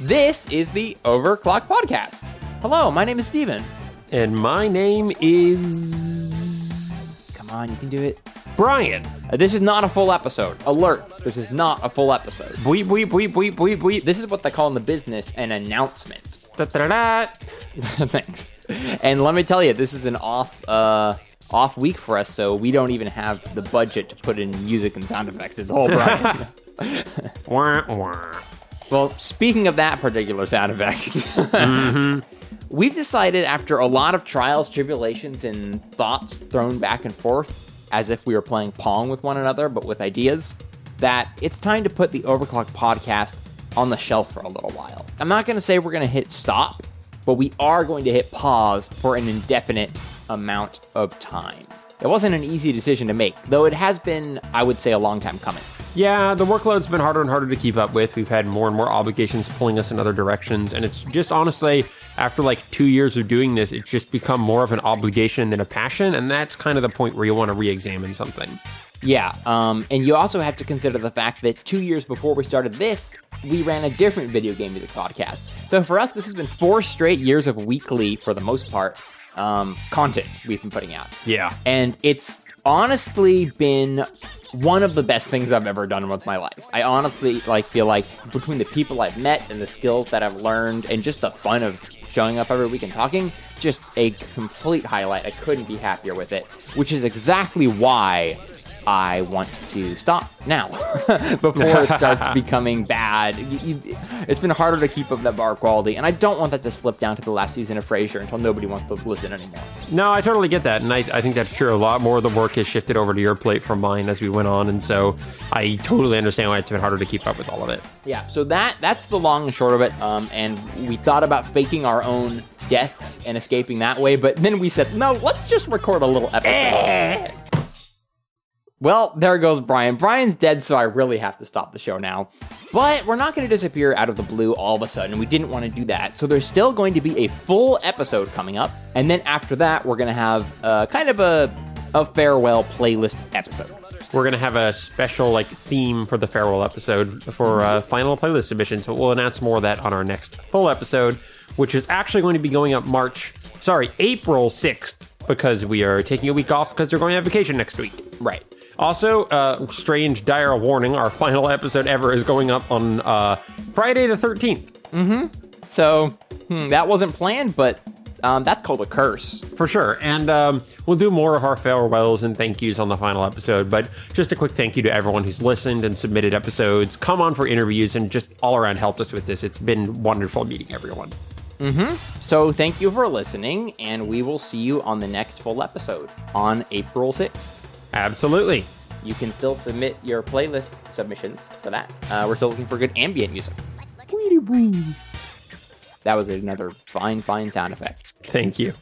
This is the Overclock Podcast. Hello, my name is Steven. And my name is. Come on, you can do it. Brian. Uh, this is not a full episode. Alert, this is not a full episode. Bleep, bleep, bleep, bleep, bleep, bleep. This is what they call in the business an announcement. Thanks. And let me tell you, this is an off uh off week for us, so we don't even have the budget to put in music and sound effects. It's all Brian. Wah, wah. Well, speaking of that particular sound effect, we've decided after a lot of trials, tribulations, and thoughts thrown back and forth, as if we were playing Pong with one another, but with ideas, that it's time to put the Overclock podcast on the shelf for a little while. I'm not going to say we're going to hit stop, but we are going to hit pause for an indefinite amount of time. It wasn't an easy decision to make, though it has been, I would say, a long time coming. Yeah, the workload's been harder and harder to keep up with. We've had more and more obligations pulling us in other directions. And it's just honestly, after like two years of doing this, it's just become more of an obligation than a passion. And that's kind of the point where you want to re examine something. Yeah, um, and you also have to consider the fact that two years before we started this, we ran a different video game music podcast. So for us, this has been four straight years of weekly, for the most part, um, content we've been putting out. Yeah. And it's honestly been one of the best things I've ever done with my life. I honestly like feel like between the people I've met and the skills that I've learned and just the fun of showing up every week and talking, just a complete highlight. I couldn't be happier with it, which is exactly why I want to stop now before it starts becoming bad. You- you- it's been harder to keep up that bar quality, and I don't want that to slip down to the last season of Frasier until nobody wants to listen anymore. No, I totally get that. And I, I think that's true. A lot more of the work has shifted over to your plate from mine as we went on. And so I totally understand why it's been harder to keep up with all of it. Yeah, so that that's the long and short of it. Um, and we thought about faking our own deaths and escaping that way, but then we said, no, let's just record a little episode. Well, there goes Brian. Brian's dead, so I really have to stop the show now. But we're not going to disappear out of the blue all of a sudden. We didn't want to do that. So there's still going to be a full episode coming up. And then after that, we're going to have uh, kind of a, a farewell playlist episode. We're going to have a special like theme for the farewell episode for uh, final playlist submissions, but we'll announce more of that on our next full episode, which is actually going to be going up March, sorry, April 6th, because we are taking a week off because they're going on vacation next week. Right. Also, uh, strange dire warning: our final episode ever is going up on uh, Friday the 13th. So hmm, that wasn't planned, but um, that's called a curse. For sure. And um, we'll do more of our farewells and thank yous on the final episode. But just a quick thank you to everyone who's listened and submitted episodes, come on for interviews, and just all around helped us with this. It's been wonderful meeting everyone. So thank you for listening, and we will see you on the next full episode on April 6th. Absolutely. You can still submit your playlist submissions for that. Uh, we're still looking for good ambient music. That was another fine, fine sound effect. Thank you.